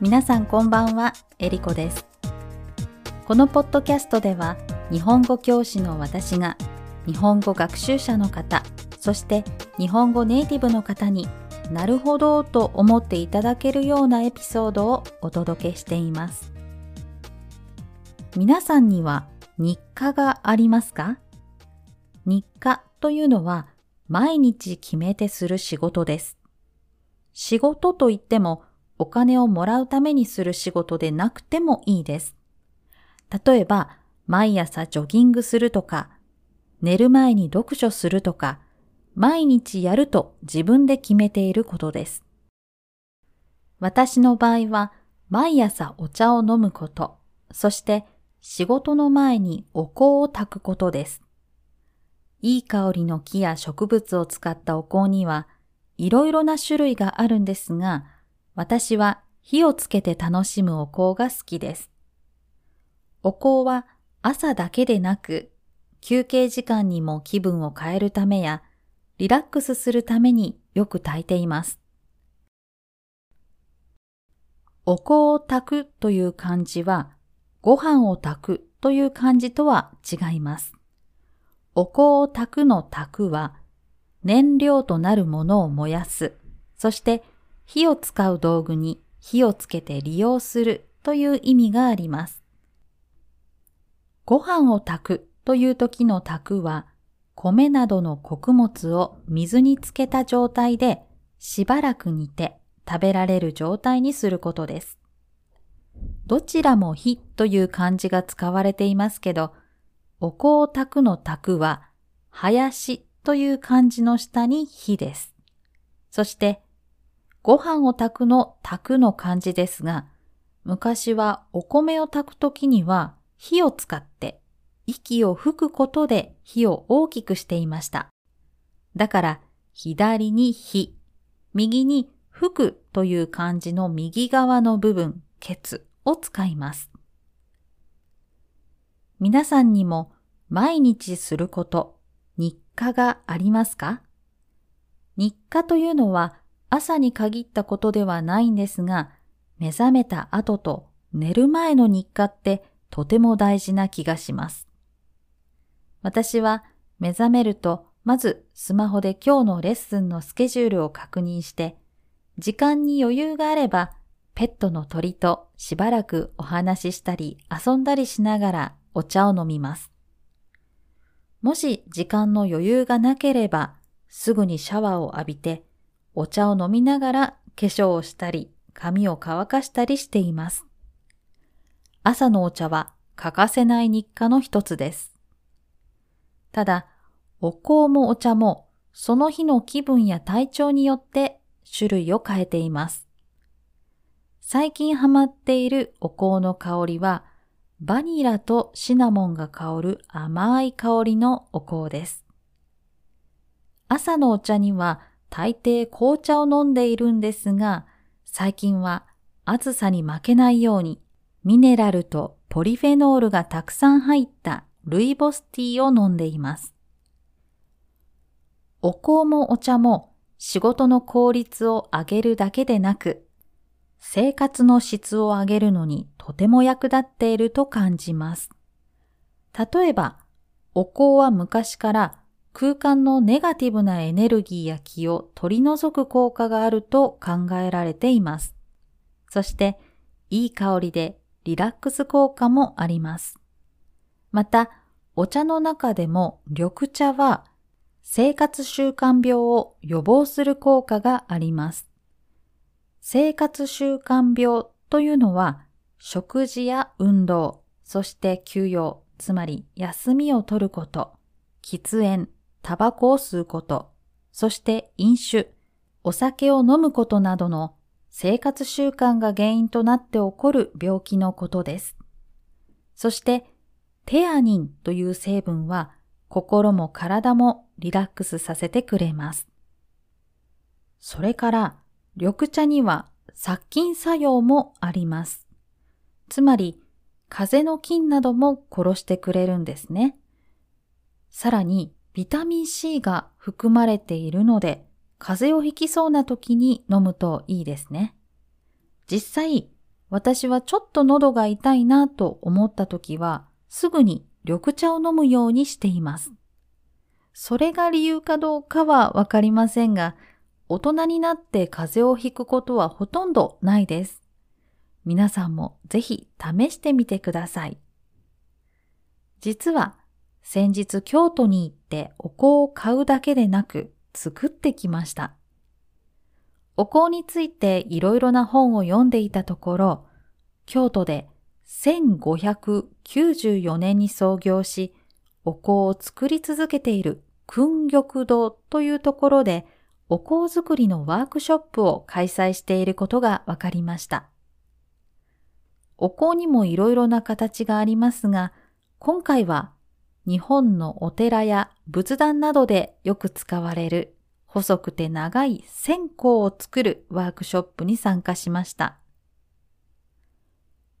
皆さんこんばんは、えりこです。このポッドキャストでは、日本語教師の私が、日本語学習者の方、そして日本語ネイティブの方になるほどと思っていただけるようなエピソードをお届けしています。皆さんには日課がありますか？日課というのは毎日決めてする仕事です。仕事といってもお金をもらうためにする仕事でなくてもいいです。例えば、毎朝ジョギングするとか、寝る前に読書するとか、毎日やると自分で決めていることです。私の場合は、毎朝お茶を飲むこと、そして仕事の前にお香を炊くことです。いい香りの木や植物を使ったお香には、いろいろな種類があるんですが、私は火をつけて楽しむお香が好きです。お香は朝だけでなく、休憩時間にも気分を変えるためや、リラックスするためによく炊いています。お香を炊くという漢字は、ご飯を炊くという漢字とは違います。お香を炊くの炊くは、燃料となるものを燃やす、そして火を使う道具に火をつけて利用するという意味があります。ご飯を炊くという時の炊くは、米などの穀物を水につけた状態でしばらく煮て食べられる状態にすることです。どちらも火という漢字が使われていますけど、お香を炊くの炊くは、林という漢字の下に火です。そして、ご飯を炊くの炊くの漢字ですが、昔はお米を炊くときには火を使って息を吹くことで火を大きくしていました。だから左に火、右に吹くという漢字の右側の部分、ケツを使います。皆さんにも毎日すること、日課がありますか？日課というのは朝に限ったことではないんですが、目覚めた後と寝る前の日課ってとても大事な気がします。私は目覚めるとまずスマホで今日のレッスンのスケジュールを確認して、時間に余裕があればペットの鳥としばらくお話ししたり遊んだりしながらお茶を飲みます。もし時間の余裕がなければすぐにシャワーを浴びてお茶を飲みながら化粧をしたり、髪を乾かしたりしています。朝のお茶は欠かせない日課の一つです。ただ、お香もお茶もその日の気分や体調によって種類を変えています。最近ハマっているお香の香りはバニラとシナモンが香る甘い香りのお香です。朝のお茶には大抵紅茶を飲んでいるんですが、最近は暑さに負けないようにミネラルとポリフェノールがたくさん入ったルイボスティーを飲んでいます。お香もお茶も仕事の効率を上げるだけでなく、生活の質を上げるのにとても役立っていると感じます。例えば、お香は昔から空間のネガティブなエネルギーや気を取り除く効果があると考えられています。そして、いい香りでリラックス効果もあります。また、お茶の中でも緑茶は生活習慣病を予防する効果があります。生活習慣病というのは食事や運動、そして休養、つまり休みを取ること、喫煙、タバコを吸うこと、そして飲酒、お酒を飲むことなどの生活習慣が原因となって起こる病気のことです。そして、テアニンという成分は心も体もリラックスさせてくれます。それから、緑茶には殺菌作用もあります。つまり、風邪の菌なども殺してくれるんですね。さらに、ビタミン C が含まれているので、風邪をひきそうな時に飲むといいですね。実際、私はちょっと喉が痛いなと思った時は、すぐに緑茶を飲むようにしています。それが理由かどうかはわかりませんが、大人になって風邪をひくことはほとんどないです。皆さんもぜひ試してみてください。実は先日京都に行ってお香を買うだけでなく作ってきました。お香についていろいろな本を読んでいたところ、京都で1594年に創業し、お香を作り続けている訓玉堂というところで、お香作りのワークショップを開催していることが分かりました。お香にもいろいろな形がありますが、今回は日本のお寺や仏壇などでよく使われる細くて長い線香を作るワークショップに参加しました。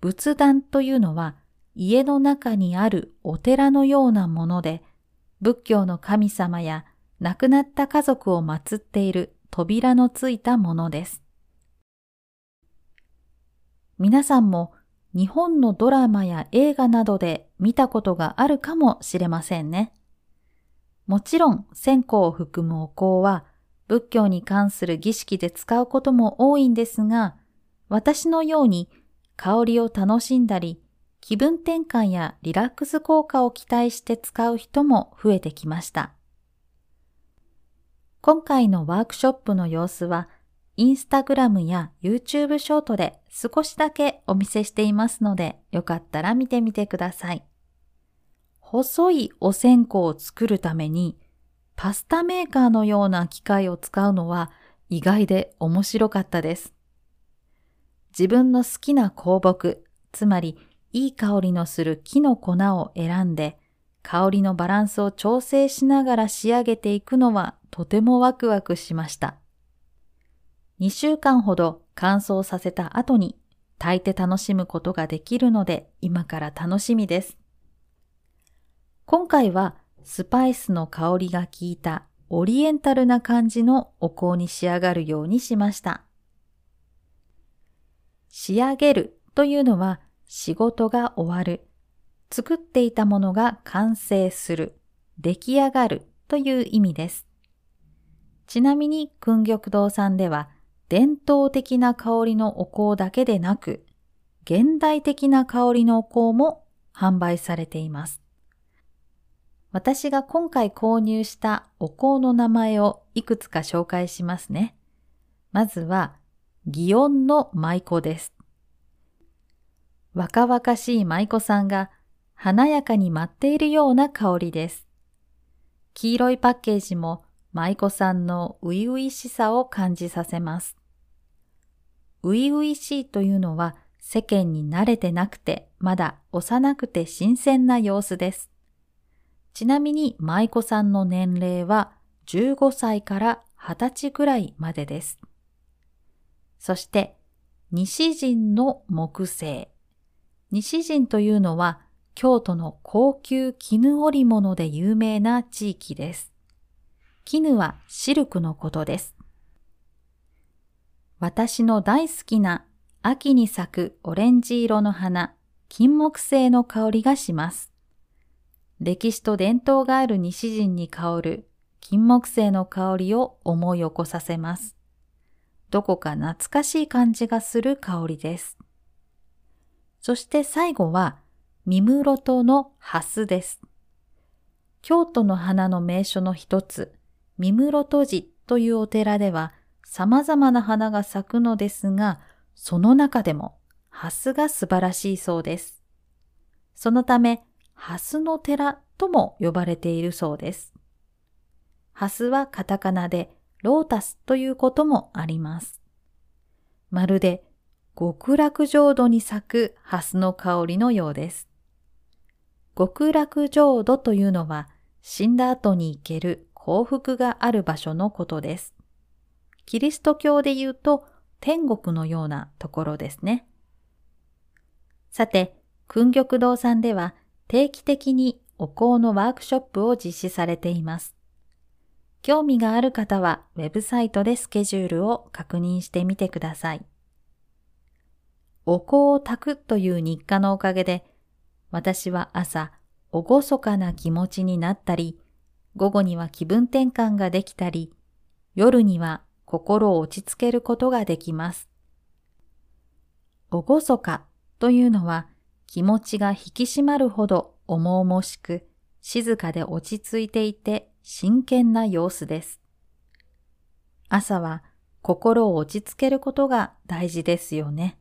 仏壇というのは家の中にあるお寺のようなもので、仏教の神様や亡くなった家族を祀っている扉のついたものです。皆さんも日本のドラマや映画などで見たことがあるかもしれませんね。もちろん線香を含むお香は仏教に関する儀式で使うことも多いんですが、私のように香りを楽しんだり、気分転換やリラックス効果を期待して使う人も増えてきました。今回のワークショップの様子は、インスタグラムや YouTube ショートで少しだけお見せしていますので、よかったら見てみてください。細いお線香を作るために、パスタメーカーのような機械を使うのは意外で面白かったです。自分の好きな香木、つまりいい香りのする木の粉を選んで、香りのバランスを調整しながら仕上げていくのはとてもワクワクしました。2週間ほど乾燥させた後に炊いて楽しむことができるので今から楽しみです。今回はスパイスの香りが効いたオリエンタルな感じのお香に仕上がるようにしました。仕上げるというのは仕事が終わる、作っていたものが完成する、出来上がるという意味です。ちなみに、訓玉堂さんでは、伝統的な香りのお香だけでなく、現代的な香りのお香も販売されています。私が今回購入したお香の名前をいくつか紹介しますね。まずは、祇園の舞妓です。若々しい舞妓さんが華やかに舞っているような香りです。黄色いパッケージも舞妓さんの初々しさを感じさせます。初々しいというのは世間に慣れてなくてまだ幼くて新鮮な様子です。ちなみに舞妓さんの年齢は15歳から20歳くらいまでです。そして、西陣の木星。西陣というのは京都の高級絹織物で有名な地域です。絹はシルクのことです。私の大好きな秋に咲くオレンジ色の花、金木犀の香りがします。歴史と伝統がある西陣に香る金木犀の香りを思い起こさせます。どこか懐かしい感じがする香りです。そして最後は、三室戸の蓮です。京都の花の名所の一つ、三室戸寺というお寺では様々な花が咲くのですが、その中でも蓮が素晴らしいそうです。そのため、蓮の寺とも呼ばれているそうです。蓮はカタカナでロータスということもあります。まるで極楽浄土に咲く蓮の香りのようです。極楽浄土というのは死んだ後に行ける幸福がある場所のことです。キリスト教で言うと天国のようなところですね。さて、訓玉堂さんでは定期的にお香のワークショップを実施されています。興味がある方はウェブサイトでスケジュールを確認してみてください。お香を炊くという日課のおかげで、私は朝、おごそかな気持ちになったり、午後には気分転換ができたり、夜には心を落ち着けることができます。おごそかというのは気持ちが引き締まるほど重々しく、静かで落ち着いていて真剣な様子です。朝は心を落ち着けることが大事ですよね。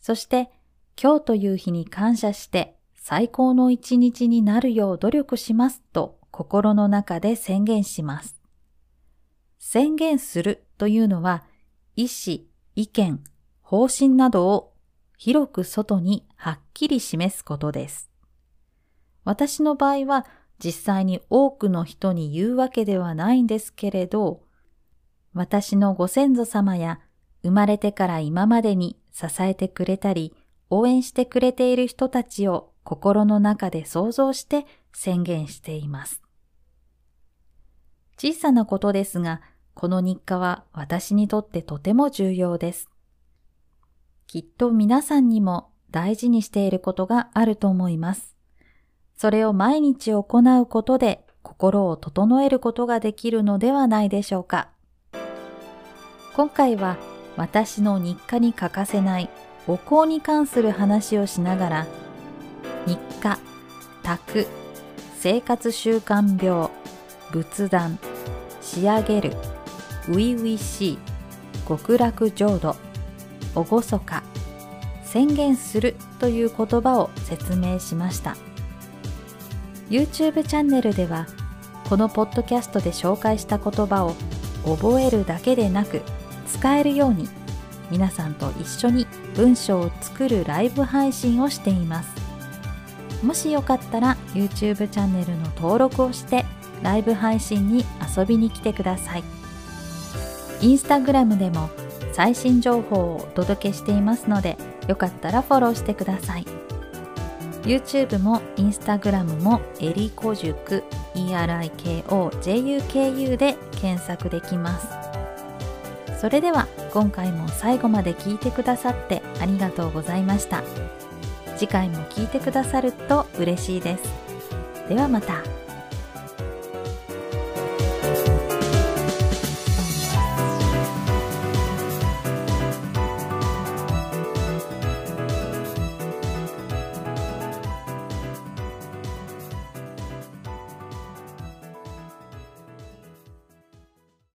そして今日という日に感謝して最高の一日になるよう努力しますと心の中で宣言します。宣言するというのは意思、意見、方針などを広く外にはっきり示すことです。私の場合は実際に多くの人に言うわけではないんですけれど、私のご先祖様や生まれてから今までに支えてくれたり、応援してくれている人たちを心の中で想像して宣言しています。小さなことですが、この日課は私にとってとても重要です。きっと皆さんにも大事にしていることがあると思います。それを毎日行うことで心を整えることができるのではないでしょうか。今回は私の日課に欠かせないお香に関する話をしながら、日課、宅、生活習慣病、仏壇、仕上げる、初々しい、極楽浄土、厳か、宣言するという言葉を説明しました。YouTube チャンネルでは、このポッドキャストで紹介した言葉を覚えるだけでなく使えるように皆さんと一緒に文章を作るライブ配信をしています。もしよかったら YouTube チャンネルの登録をしてライブ配信に遊びに来てください。インスタグラムでも最新情報をお届けしていますので、よかったらフォローしてください。YouTube も Instagram もエリコ塾 ERIKOJUKU で検索できます。それでは今回も最後まで聞いてくださってありがとうございました。次回も聞いてくださると嬉しいです。ではまた。